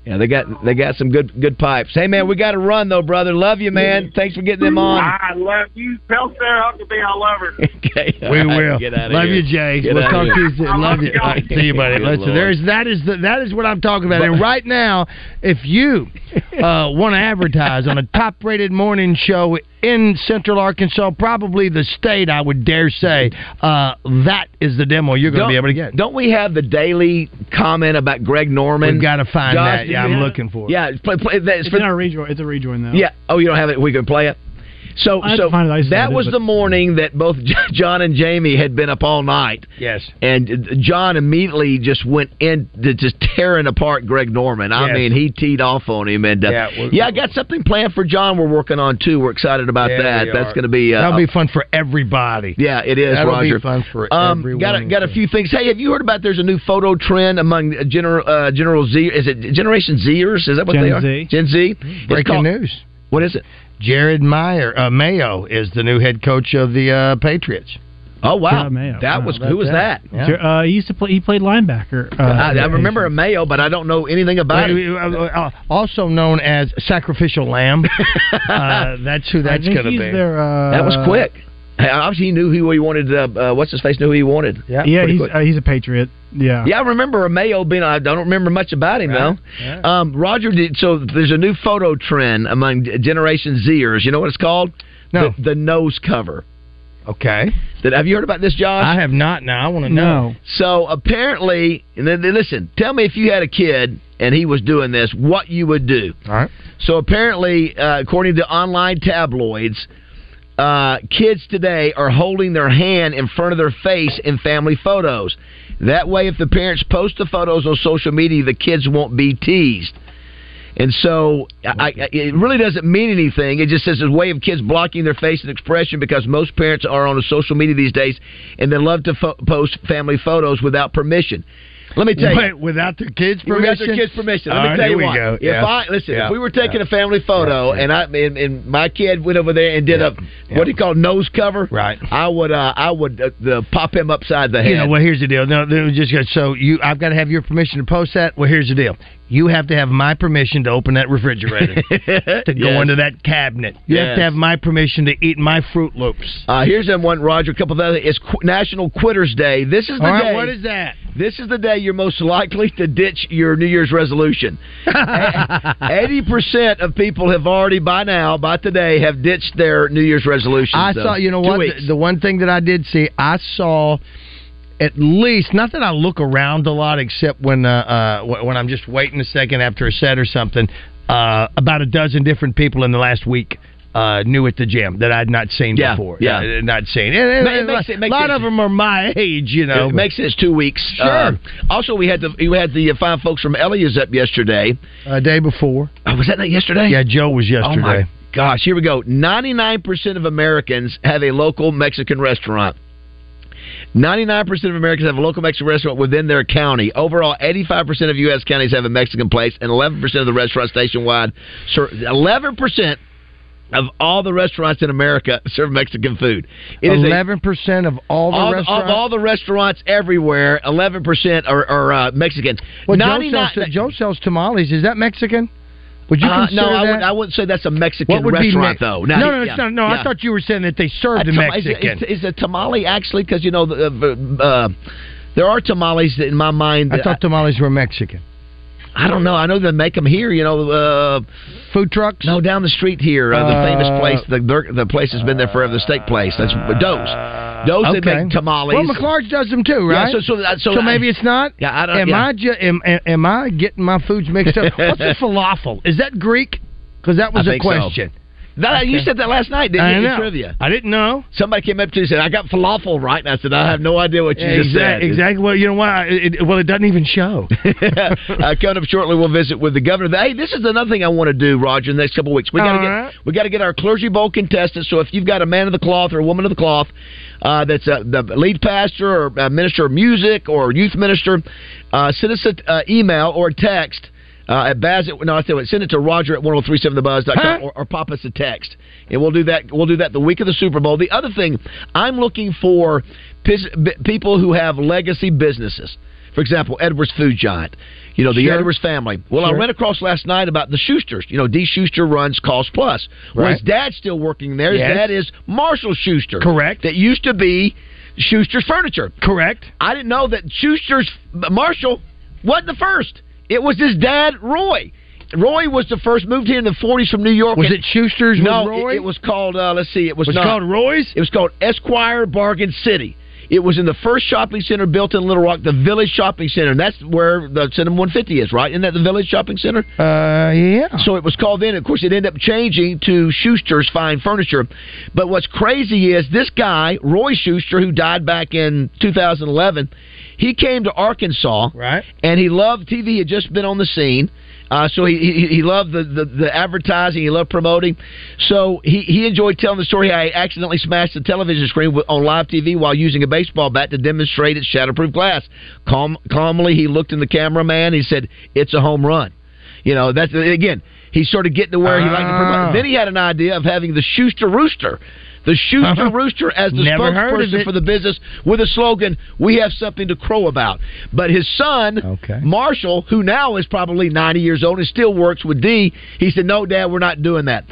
Yeah, they got they got some good good pipes. Hey, man, we got to run though, brother. Love you, man. Thanks for getting them on. I love you. Tell Sarah Huckabee I love her. <laughs> Okay, We all right, will. Get out of Love here. you, Jay. Get we'll talk of to you soon. Love you. All right, see you, <laughs> buddy. Good Listen, Lord. there's that is the, that is what I'm talking about. And right now, if you uh, want to advertise on a top-rated morning show in Central Arkansas, probably the state, I would dare say, uh, that is the demo you're going to be able to get. Don't we have the daily comment about Greg Norman? We've got to find Josh, that. Yeah, I'm looking for it. Yeah, play, play, that's It's for, in our rejoin. It's a rejoin though. yeah. Oh, you don't have it. We can play it. So, I so to find it. I just that was but- the morning that both <laughs> John and Jamie had been up all night, Yes. and John immediately just went into just tearing apart Greg Norman. I Yes. mean, he teed off on him, and uh, Yeah, yeah, I got something planned for John. We're working on too. We're excited about Yeah, that. That's going to be uh, That'll be fun for everybody. yeah, it is, That'll Roger. be fun for um, everyone. Got a, got a few things. Hey, have you heard about? There's a new photo trend among General uh, General Z. Is it Generation Zers? Is that what Gen they are? Z. Gen Z. Breaking called- news. What is it? Jerod Meyer, uh, Mayo is the new head coach of the uh, Patriots. Oh wow, that Wow, was who was that? that? Jer- Uh, he used to play. He played linebacker. Uh, I, I remember a Mayo, but I don't know anything about it. Uh, uh, also known as sacrificial lamb. <laughs> uh, that's who that's going to be. Their, uh, That was quick. Hey, Obviously, he knew who he wanted. Uh, uh, what's his face? Knew who he wanted. Yeah, Yeah, he's uh, he's a patriot. Yeah. Yeah, I remember a Mayo being. I don't remember much about him Right. though. Um, Roger did. So there's a new photo trend among Generation Zers. You know what it's called? No. The, the nose cover. Okay. Did, have you heard about this, Josh? I have not. Now I want to know. No. So apparently, and then, then listen, tell me if you had a kid and he was doing this, what you would do. All right. So apparently, uh, according to online tabloids, uh, kids today are holding their hand in front of their face in family photos. That way, if the parents post the photos on social media, the kids won't be teased. And so I, I, it really doesn't mean anything. It just says a way of kids blocking their face and expression because most parents are on social media these days and they love to fo- post family photos without permission. Let me tell you. Wait, without their kids' permission. Without their kids' permission. Let All me right, tell you what. If Yeah. I listen, Yeah. if we were taking Yeah. a family photo Yeah. and I and, and my kid went over there and did a what do you call nose cover? Right. I would uh, I would uh, the, pop him upside the head. You know, well, here's the deal. No, just so you, I've got to have your permission to post that. Well, here's the deal. You have to have my permission to open that refrigerator <laughs> to go Yes. into that cabinet. You have to have my permission to eat my Fruit Loops. Uh, here's one, Roger. A couple of other. It's Qu- National Quitters Day. This is the right, day. what is that? This is the day you're most likely to ditch your New Year's resolution. <laughs> Eighty percent of people have already by now, by today, have ditched their New Year's resolution. I so, saw. You know what? The, the one thing that I did see, I saw at least not that I look around a lot, except when uh, uh, when I'm just waiting a second after a set or something. Uh, about a dozen different people in the last week. Uh, new at the gym that I'd not seen Yeah, before. yeah. Uh, not seen. And, and- Ma- it makes it- a makes lot it- of them are my age, you know. it makes sense. Two weeks. Sure. Uh, also, we had the we had the uh, fine folks from Elias up yesterday. A day before. Oh, was that not yesterday? Yeah, Joe was yesterday. Oh my gosh! Here we go. Ninety-nine percent of Americans have a local Mexican restaurant. Ninety-nine percent of Americans have a local Mexican restaurant within their county. Overall, eighty-five percent of U.S. counties have a Mexican place, and eleven percent of the restaurants nationwide. Serve, Eleven percent of all the restaurants in America serve Mexican food. It is Eleven percent of all the all, restaurants. of all the restaurants everywhere, eleven percent are, are uh, Mexican. well, Joe sells, Joe sells tamales. Is that Mexican? Would you Uh, consider no, I, that? would, I wouldn't say that's a Mexican what would restaurant, Me- though. No, no, yeah, not. No, yeah. I thought you were saying that they served A the tam- is it- Mexican. Is, is a tamale actually? Because you know, the, uh, uh, there are tamales that in my mind. I thought tamales were Mexican. I don't know. I know they make them here. You know, uh, food trucks. No, down the street here, uh, the Uh, famous place. The the place has been there forever. The steak place. That's Doe's. They okay. make tamales. Well, McClard's does them too, Yeah, right? so- so that- so I- maybe it's not. Yeah, I don't- Am yeah. I ju- am, am, I getting my foods mixed up? <laughs> What's a falafel? Is that Greek? Because that was I a think so. That, You said that last night, didn't I you? know. Trivia. I didn't know. Somebody came up to you and said, "I got falafel right," and I said, "I have no idea what you just exactly, said." exactly. Well, you know what? It, it- well, it doesn't even show. <laughs> uh, coming up shortly, we'll visit with the governor. Hey, this is another thing I want to do, Roger. In the next couple of weeks, we got to get right. we got to get our clergy bowl contestants. So if you've got a man of the cloth or a woman of the cloth uh, that's uh, the lead pastor or a minister of music or youth minister, uh, send us an uh, email or a text. Uh, at Baz, no, I what, send it to Roger at 1037thebuzz.com Huh? or, or pop us a text. And we'll do that. We'll do that the week of the Super Bowl. The other thing, I'm looking for pis- b- people who have legacy businesses. For example, Edwards Food Giant. You know, the Sure. Edwards family. Well, I ran across last night about the Schusters. You know, D. Schuster runs Cost Plus. Well, Right. his dad's still working there. His Yes. dad is Marshall Schuster. Correct. That used to be Schuster's Furniture. Correct. I didn't know that Schuster's Marshall wasn't the first. It was his dad, Roy. Roy was the first. Moved here in the forties from New York. Was it Schuster's? No, Roy? It, it was called. Uh, let's see. It was, Was it called Roy's? It was called Esquire Bargain City. It was in the first shopping center built in Little Rock, the Village Shopping Center, and that's where the Cinema 150 is, right? Isn't that the Village Shopping Center? Uh, yeah. So it was called then. Of course, it ended up changing to Schuster's Fine Furniture. But what's crazy is this guy, Roy Schuster, who died back in 2011, he came to Arkansas, right? And he loved TV. He had just been on the scene. Uh, so he, he he loved the, the, the advertising. He loved promoting. So he, he enjoyed telling the story how he accidentally smashed the television screen on live TV while using a baseball bat to demonstrate its shatterproof glass. Calm, calmly, he looked in the cameraman. He said, "It's a home run." You know, that's again. He started getting to where he liked to Ah. promote. Then he had an idea of having the Schuster Rooster. The Schuster Rooster as the Never spokesperson for the business with a slogan, We have something to crow about. But his son, Marshall, who now is probably 90 years old and still works with D, he said, No, Dad, we're not doing that.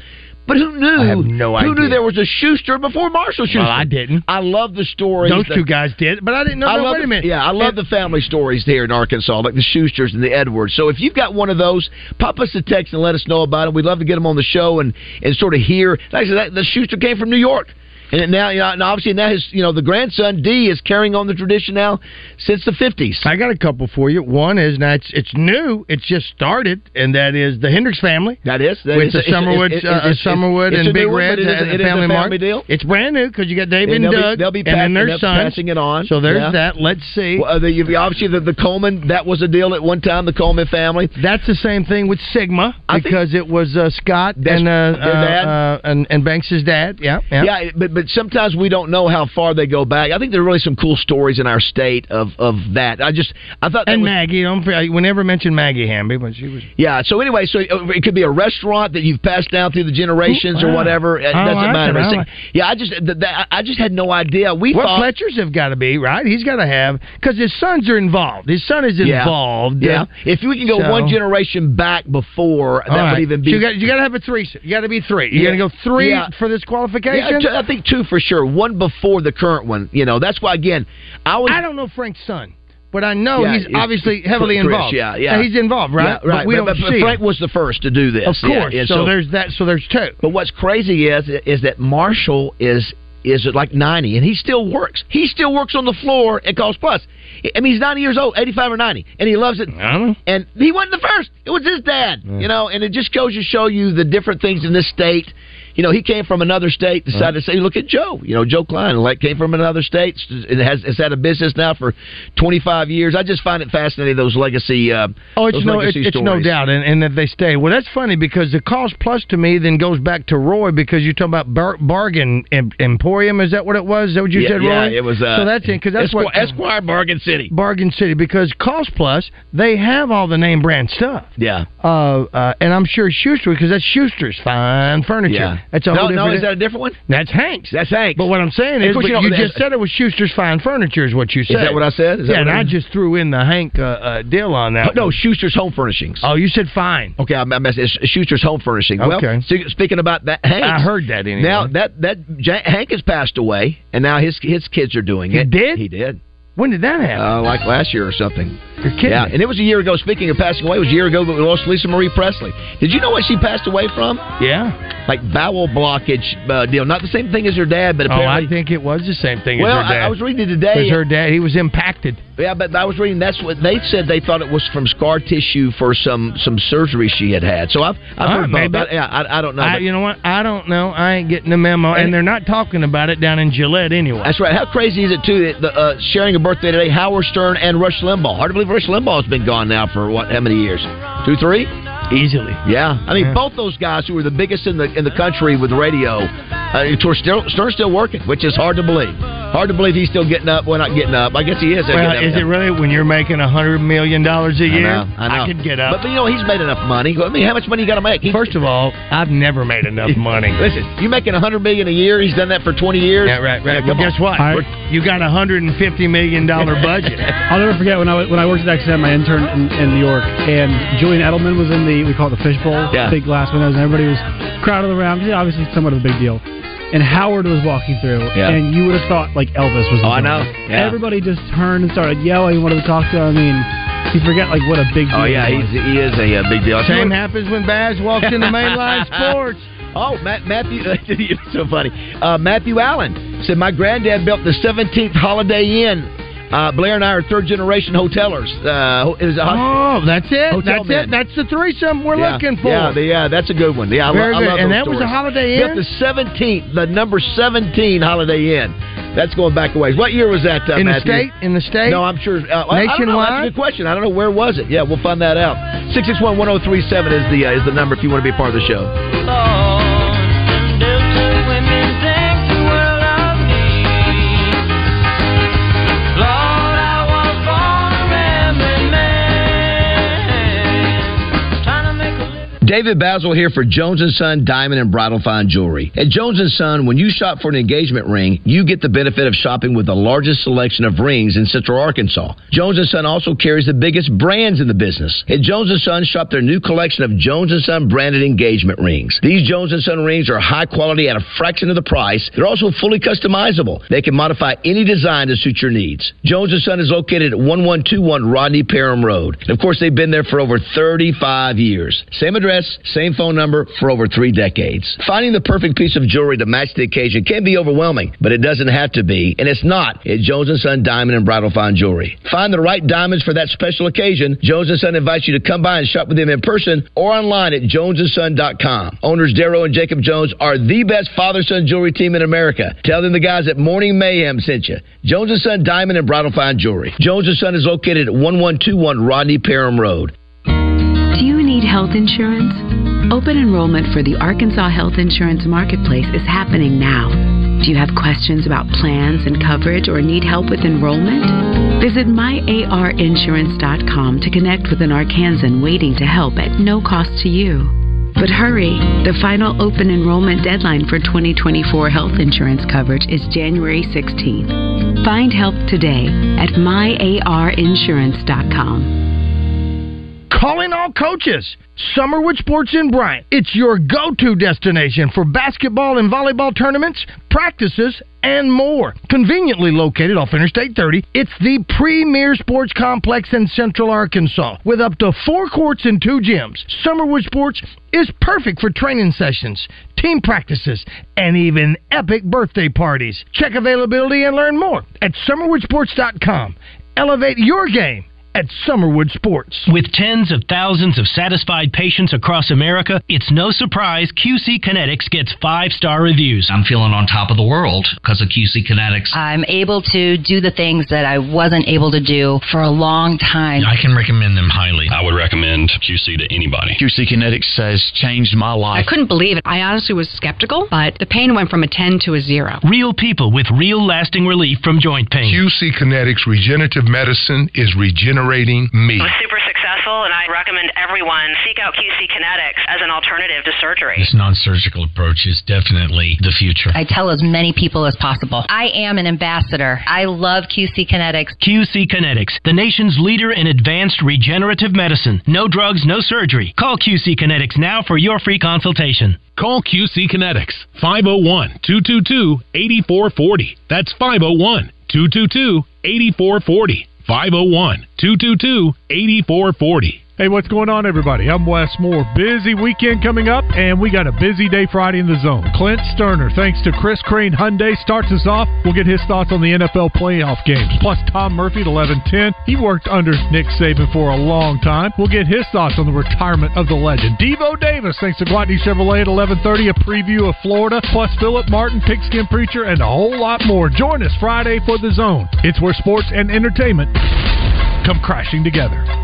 But who knew? I have no who knew there was a Schuster before Marshall Schuster? Well, I didn't. I love the story. Those that- two guys did, but I didn't know. I love wait the, a minute. Yeah, I love the family stories here in Arkansas, like the Schusters and the Edwards. So if you've got one of those, pop us a text and let us know about it. We'd love to get them on the show and, and sort of hear. Like I said, that, the Schuster came from New York. And now, you know, and obviously now his, you know, the grandson D is carrying on the tradition now since the fifties. I got a couple for you. One is now it's it's new. It's just started, and that is the Hendricks family. That is that with is- the it's- Summerwood, it's- uh, it's- Summerwood and Big one, Red it is a- it the is a family family deal. It's brand new because you got David And and, they'll be- Doug, they'll be and then their son passing it on. So there's Yeah. that. Let's see. Well, uh, the, you've- obviously the, the Coleman that was a deal at one time. The Coleman family. That's the same thing with Sigma because it was uh, Scott and uh, uh, uh, and and Banks's dad. Yeah, yeah. Yeah, but but sometimes we don't know how far they go back. I think there are really some cool stories in our state of of that. I just I thought And was, Maggie, don't forget, we never mentioned Maggie Hamby, but she was. yeah. So anyway, so uh, it could be a restaurant that you've passed down through the generations Ooh, or whatever. It doesn't like matter. it. I yeah, I just th- I just had no idea. We well, thought Fletcher's have got to be right. He's got to have because his sons are involved. His son is Yeah. involved. Yeah. If we can go So- one generation back before, that right. would even be. So you got to have a three. You got to be three. You Yeah. got to go three Yeah. for this qualification. Yeah, I think two for sure. One before the current one. You know, that's why again, I was. I don't know Frank's son, but I know Yeah, he's obviously Chris, heavily involved. Yeah, yeah, uh, he's involved, right? Yeah, right. But we But- don't but see. Frank was the first to do this. Of course. yeah, so, there's that. So there's two. But what's crazy is is that Marshall is is like 90 and he still works. He still works on the floor at Cost Plus. I mean, he's 90 years old, 85 or 90, and he loves it. And he wasn't the first. It was his dad, you know, and it just goes to show you the different things in this state. You know, he came from another state, decided to say, look at Joe. You know, Joe Kleine, like, came from another state, and has, has had a business now for 25 years. I just find it fascinating, those legacy uh, Oh, it's no, legacy it's, it's no doubt, and, and that they stay. Well, that's funny because the cost plus to me then goes back to Roy because you're talking about bar- bargain em- emporium. Is that what it was? Is that what you Yeah, said, yeah, Roy? Yeah, it was, uh, so that's it because that's Esquire, what Esquire Bargain City. Bargain City because cost plus they have all the name brand stuff. Yeah. Uh, uh, and I'm sure Schuster because that's Schuster's fine furniture. Yeah. That's a no, no, is that a different one? That's Hank's. That's Hank's. But what I'm saying is, you know, you just said it was Schuster's Fine Furniture, is what you said. Is that what I said? Is that yeah, and I- I just threw in the Hank uh, uh, deal on that. No. Schuster's Home Furnishings. Oh, you said fine. Okay, I messed. It's Schuster's Home Furnishing. Well, Okay. se- speaking about that, Hank. I heard that anyway. Now that that Hank has passed away, and now his his kids are doing it. He it. did? He did. When did that happen? Uh, like last year or something. You're kidding Yeah, and it was a year ago. Speaking of passing away, it was a year ago that we lost Lisa Marie Presley. Did you know what she passed away from? Yeah. Like bowel blockage uh, deal. Not the same thing as her dad, but Oh, apparently. I think it was the same thing well, as her dad. I, I was reading it today. Because her dad, he was impacted. Yeah, but I was reading. That's what they said. They thought it was from scar tissue for some some surgery she had had. So I've I've All heard right, about. Yeah, I, I don't know. I, you know what? I don't know. I ain't getting the memo, and, And- they're not talking about it down in Gillette anyway. That's right. How crazy is it too that the, uh, sharing a birthday today? Howard Stern and Rush Limbaugh. Hard to believe Rush Limbaugh has been gone now for what? How many years? Two, three? Easily. Yeah. I mean, Yeah. both those guys who were the biggest in the in the country with radio. Uh, Stern's still working, which is hard to believe. Hard to believe he's still getting up. Well, not getting up. I guess he is. Well, getting up is it really when you're making a hundred million dollars a year? know, I know. could get up. But, but you know, he's made enough money. I mean, how much money you got to make? He, First of all, I've never made enough <laughs> money. Listen, you're making a hundred million a year? He's done that for twenty years. Yeah, right, right. Yeah, Well, guess on. what? I- you got a hundred and fifty million dollar <laughs> budget. I'll never forget when I when I worked at XM, my intern in, in New York, and Julian Edelman was in the we call it the fishbowl, Yeah. big glass windows, and everybody was crowded around. Yeah, obviously, somewhat of a big deal. And Howard was walking through, Yeah. and you would have thought like Elvis was. Oh, I know. Yeah. Everybody just turned and started yelling, wanted to talk to him. I mean, you forget like what a big deal. Oh yeah, he he's he is a, uh big deal. Same happens when Baz walks into mainline <laughs> sports. Oh, Matt, Matthew, <laughs> it's so funny. Uh, Matthew Allen said my granddad built the 17th Holiday Inn. Uh, Blair and I are third generation hotelers. Uh, it was Oh, that's it. Hotel that's men. it. That's the threesome we're yeah, looking for. Yeah, the, yeah, that's a good one. Yeah, I, lo- I good. love And those that was a stories. Holiday Built Inn? the 17th, the number 17 Holiday Inn. That's going back a ways. What year was that, uh, in the state, in the state. No, I'm sure. Uh, I- I don't know. That's a Nationwide? good question. I don't know where was it. Yeah, we'll find that out. Six six one one zero three seven is the uh, is the number if you want to be part of the show. David Bazzel here for Jones & Son Diamond and Bridal Fine Jewelry. At Jones & Son, when you shop for an engagement ring, you get the benefit of shopping with the largest selection of rings in Central Arkansas. Jones & Son also carries the biggest brands in the business. At Jones & Son, shop their new collection of Jones & Son branded engagement rings. These Jones & Son rings are high quality at a fraction of the price. They're also fully customizable. They can modify any design to suit your needs. Jones & Son is located at 1121 Rodney Parham Road. And of course, they've been there for over 35 years. Same address, same phone number for over three decades. Finding the perfect piece of jewelry to match the occasion can be overwhelming, but it doesn't have to be, and it's not at Jones & Son Diamond and Bridal Fine Jewelry. Find the right diamonds for that special occasion. Jones & Son invites you to come by and shop with them in person or online at jonesandson.com. Owners Darrow and Jacob Jones are the best father-son jewelry team in America. Tell them the guys at Morning Mayhem sent you. Jones & Son Diamond and Bridal Fine Jewelry. Jones & Son is located at 1121 Rodney Parham Road. Health insurance? Open enrollment for the Arkansas Health Insurance Marketplace is happening now. Do you have questions about plans and coverage or need help with enrollment? Visit myarinsurance.com to connect with an Arkansan waiting to help at no cost to you. But hurry, the final open enrollment deadline for 2024 health insurance coverage is January 16th. Find help today at myarinsurance.com. Calling all coaches. Summerwood Sports in Bryant. It's your go to destination for basketball and volleyball tournaments, practices, and more. Conveniently located off Interstate 30, it's the premier sports complex in Central Arkansas with up to four courts and two gyms. Summerwood Sports is perfect for training sessions, team practices, and even epic birthday parties. Check availability and learn more at summerwoodsports.com. Elevate your game at Summerwood Sports. With tens of thousands of satisfied patients across America, it's no surprise QC Kinetics gets five star reviews. I'm feeling on top of the world because of QC Kinetics. I'm able to do the things that I wasn't able to do for a long time. I can recommend them highly. I would recommend QC to anybody. QC Kinetics has changed my life. I couldn't believe it. I honestly was skeptical, but the pain went from a 10 to a 0. Real people with real lasting relief from joint pain. QC Kinetics Regenerative Medicine is regenerating me. It was super successful, and I recommend everyone seek out QC Kinetics as an alternative to surgery. This non surgical approach is definitely the future. I tell as many people as possible. I am an ambassador. I love QC Kinetics. QC Kinetics, the nation's leader in advanced regenerative medicine. No drugs, no surgery. Call QC Kinetics now for your free consultation. Call QC Kinetics 501 222 8440. That's 501 222 8440. 501 222 8440. Hey, what's going on, everybody? I'm Wes Moore. Busy weekend coming up, and we got a busy day Friday in the zone. Clint Stoerner, thanks to Chris Crane Hyundai, starts us off. We'll get his thoughts on the NFL playoff games. Plus, Tom Murphy at 1110. He worked under Nick Saban for a long time. We'll get his thoughts on the retirement of the legend. Devo Davis, thanks to Gwatney Chevrolet at 1130, a preview of Florida. Plus, Philip Martin, Pigskin Preacher, and a whole lot more. Join us Friday for the zone. It's where sports and entertainment come crashing together.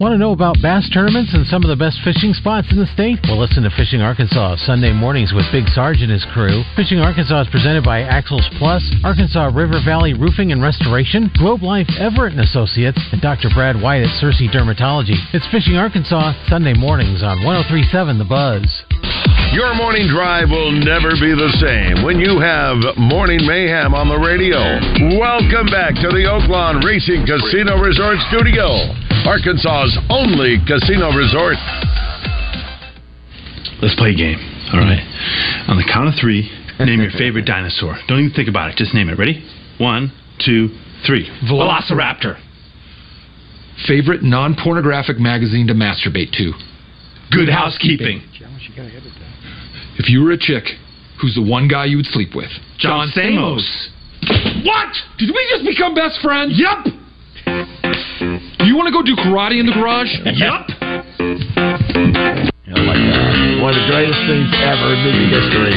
Want to know about bass tournaments and some of the best fishing spots in the state? Well, listen to Fishing Arkansas Sunday mornings with Big Sarge and his crew. Fishing Arkansas is presented by Axles Plus, Arkansas River Valley Roofing and Restoration, Globe Life Everett and Associates, and Dr. Brad White at Searcy Dermatology. It's Fishing Arkansas Sunday mornings on 1037 The Buzz. Your morning drive will never be the same when you have Morning Mayhem on the radio. Welcome back to the Oaklawn Racing Casino Resort Studio, Arkansas's only casino resort. Let's play a game. All right. On the count of three, name your favorite dinosaur. Don't even think about it. Just name it. Ready? One, two, three. Velociraptor. Favorite non pornographic magazine to masturbate to? Good housekeeping. If you were a chick, who's the one guy you would sleep with? John Stamos. What? Did we just become best friends? Yep. Do you want to go do karate in the garage? yup. Oh my God! One of the greatest things ever in movie history.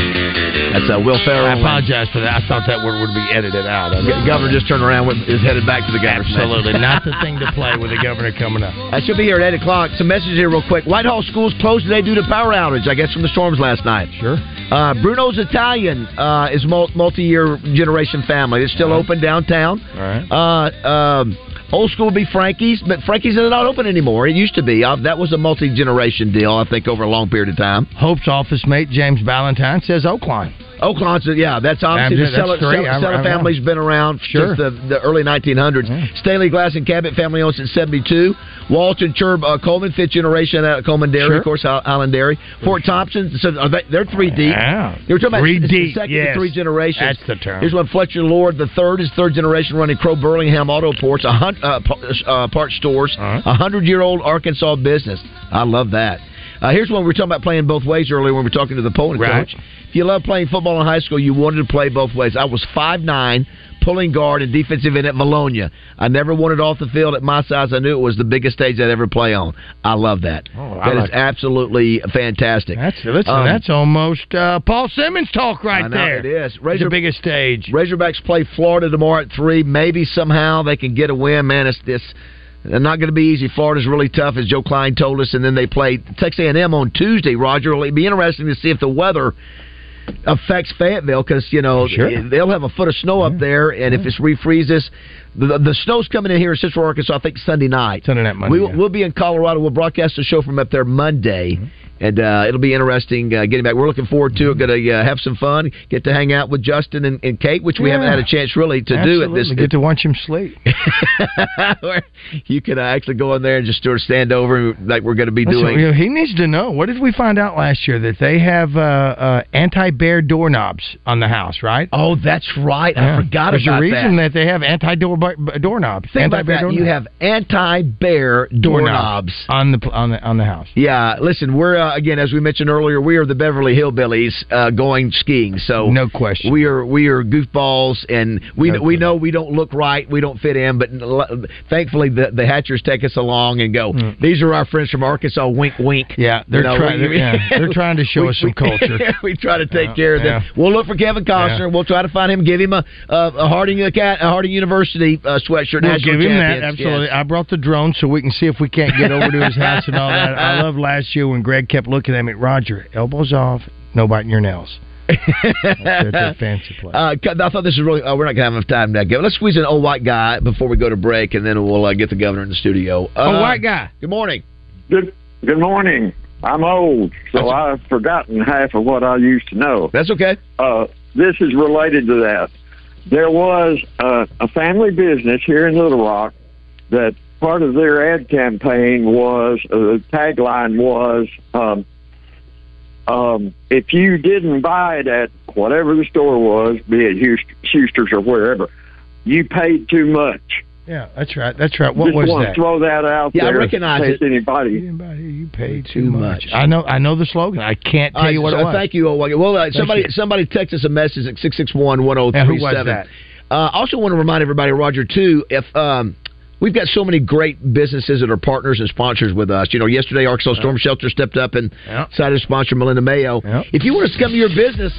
That's uh, Will Ferrell. I apologize for that. I thought that word would be edited out. I governor just turned around, went, is headed back to the game. Absolutely <laughs> not the thing to play with the governor coming up. I should be here at 8 o'clock. Some messages here, real quick. Whitehall schools closed today due to power outage, I guess, from the storms last night. Sure. Uh, Bruno's Italian uh, is multi-year generation family. It's still open downtown. All right. Uh, um, old school would be Frankie's, but Frankie's is not open anymore. It used to be. Uh, that was a multi-generation deal, I think, over a long period of time. Hope's office mate James Ballantyne says Oaklawn. Oaklawn's, yeah, that's obviously I'm- the Cella. Cella, Cella family's been around Sure. since the, the early 1900s. Staley Glass and Cabot family owns it 72. Walton Churb uh, Coleman, fifth generation out of Coleman Dairy, Sure. of course, Island Dairy. Fort Thompson, so are they, they're three deep. Yeah. They were talking about Three the deep, second yes. to three generations. That's the term. Here's one Fletcher Lord, the third is third generation running Crow Burlingame Auto Ports, a hun- uh, p- uh, parts stores, Uh-huh. a hundred year old Arkansas business. I love that. Uh, here's one we were talking about playing both ways earlier when we were talking to the polling Right. coach. If you love playing football in high school, you wanted to play both ways. I was five nine, pulling guard and defensive end at Bologna. I never wanted off the field at my size. I knew it was the biggest stage I'd ever play on. I love that. Oh, I That is absolutely fantastic. That's listen, Um, that's almost uh, Paul Simmons talk right I know, there. It is. It's the biggest stage. Razorbacks play Florida tomorrow at three. Maybe somehow they can get a win. Man, it's this. They're not going to be easy. Florida's really tough, as Joe Kleine told us, and then they play Texas A&M on Tuesday. Roger, it'll be interesting to see if the weather affects Fayetteville because you know Sure. Eh, they'll have a foot of snow up there, and if it refreezes, the, the snow's coming in here in Central Arkansas. I think Sunday night. Sunday night, Monday, We, will yeah. We'll be in Colorado. We'll broadcast the show from up there Monday. Mm-hmm. And uh, it'll be interesting uh, getting back. We're looking forward to it. Going to uh, have some fun. Get to hang out with Justin and, and Kate, which we Yeah. haven't had a chance really to do at this. Absolutely. Get to watch him sleep. <laughs> you can uh, actually go in there and just sort of stand over like we're going to be Listen, doing. you know, he needs to know. What did we find out last year that they have uh, uh, anti-bear doorknobs on the house? Right? Oh, that's right. Yeah. I forgot There's about a reason that. that. they have anti-door doorknobs. Think anti-bear that. You have anti-bear doorknobs. on the on the on the house. Yeah, listen, we're uh, again as we mentioned earlier, we are the Beverly Hillbillies uh, going skiing. So No question. we are we are goofballs, and we No we know we don't look right, we don't fit in, but thankfully the the Hatchers take us along and go. These are our friends from Arkansas. Wink, wink. Yeah, they're You know, trying. they're, yeah, they're trying to show <laughs> we- us some culture. <laughs> we try to take Yeah, care of them. yeah. We'll look for Kevin Costner. We'll try to find him, give him a a, a Harding a cat, a Harding University uh, sweatshirt. We'll give him that. Absolutely. I brought the drone so we can see if we can't get over to his house and all that. I <laughs> love last year when Greg kept looking at me, Roger, elbows off, no biting your nails. That's a fancy place. <laughs> Uh, I thought this was really. Uh, we're not gonna have enough time to go. Let's squeeze an old white guy before we go to break, and then we'll uh, get the governor in the studio. Uh, Oh, white guy. Good morning. Good good morning. I'm old, so I've forgotten half of what I used to know. That's okay. Uh, this is related to that. There was uh, a family business here in Little Rock that part of their ad campaign was uh, the tagline was um, um, if you didn't buy it at whatever the store was, be it Hust- Schuster's or wherever, you paid too much. Yeah, that's right. That's right. What Just was want that? to throw that out Yeah, I recognize in case it. Anybody You paid too much. I know. I know the slogan. I can't tell Uh, you what so it was. Thank you, old. Well, uh, somebody you. somebody text us a message at six six one one zero Yeah, who was that? Uh, I also want to remind everybody, Roger, too, if um, we've got so many great businesses that are partners and sponsors with us. You know, yesterday Arkansas Storm Shelter stepped up and decided to sponsor Melinda Mayo. If you want us to come to your business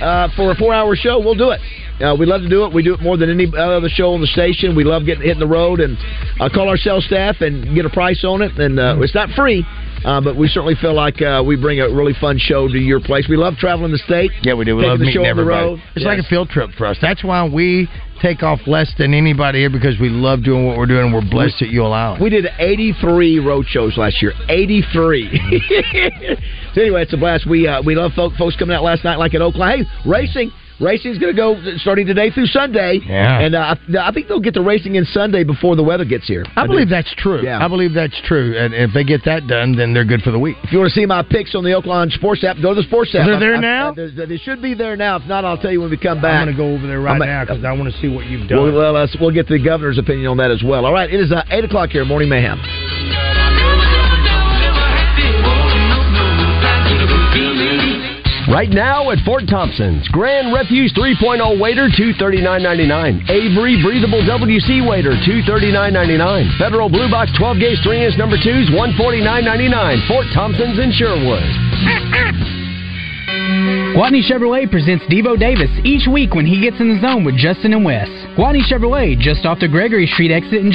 uh, for a four-hour show, we'll do it. Uh, we love to do it. We do it more than any other show on the station. We love getting hitting the road and uh, call our sales staff and get a price on it. And uh, it's not free, uh, but we certainly feel like uh, we bring a really fun show to your place. We love traveling the state. Yeah, we do. We love the meeting show on the everybody. road. It's Yes. like a field trip for us. That's why we take off less than anybody here because we love doing what we're doing. and We're blessed that you allow it. We did 83 road shows last year. 83. <laughs> so anyway, it's a blast. We uh, we love folk, folks coming out last night like at Oaklawn. Hey, racing. Racing's going to go starting today through Sunday. Yeah. And uh, I, I think they'll get the racing in Sunday before the weather gets here. I do. believe that's true. Yeah. I believe that's true. And if they get that done, then they're good for the week. If you want to see my picks on the Oaklawn Sports app, go to the Sports app. They're there I- I- now? I- they should be there now. If not, I'll tell you when we come back. I'm going to go over there right I'm now because I want to see what you've done. Well, well uh, we'll get the governor's opinion on that as well. All right, it is uh, 8 o'clock here, Morning Mayhem. Right now at Fort Thompson's, Grand Refuge 3.0 waiter, $239.99. Avery Breathable WC waiter, $239.99. Federal Blue Box 12 gauge 3 inch number 2s, $149.99. Fort Thompson's in Sherwood. Gwatney Chevrolet presents Devo Davis each week when he gets in the zone with Justin and Wes. Gwatney Chevrolet, just off the Gregory Street exit in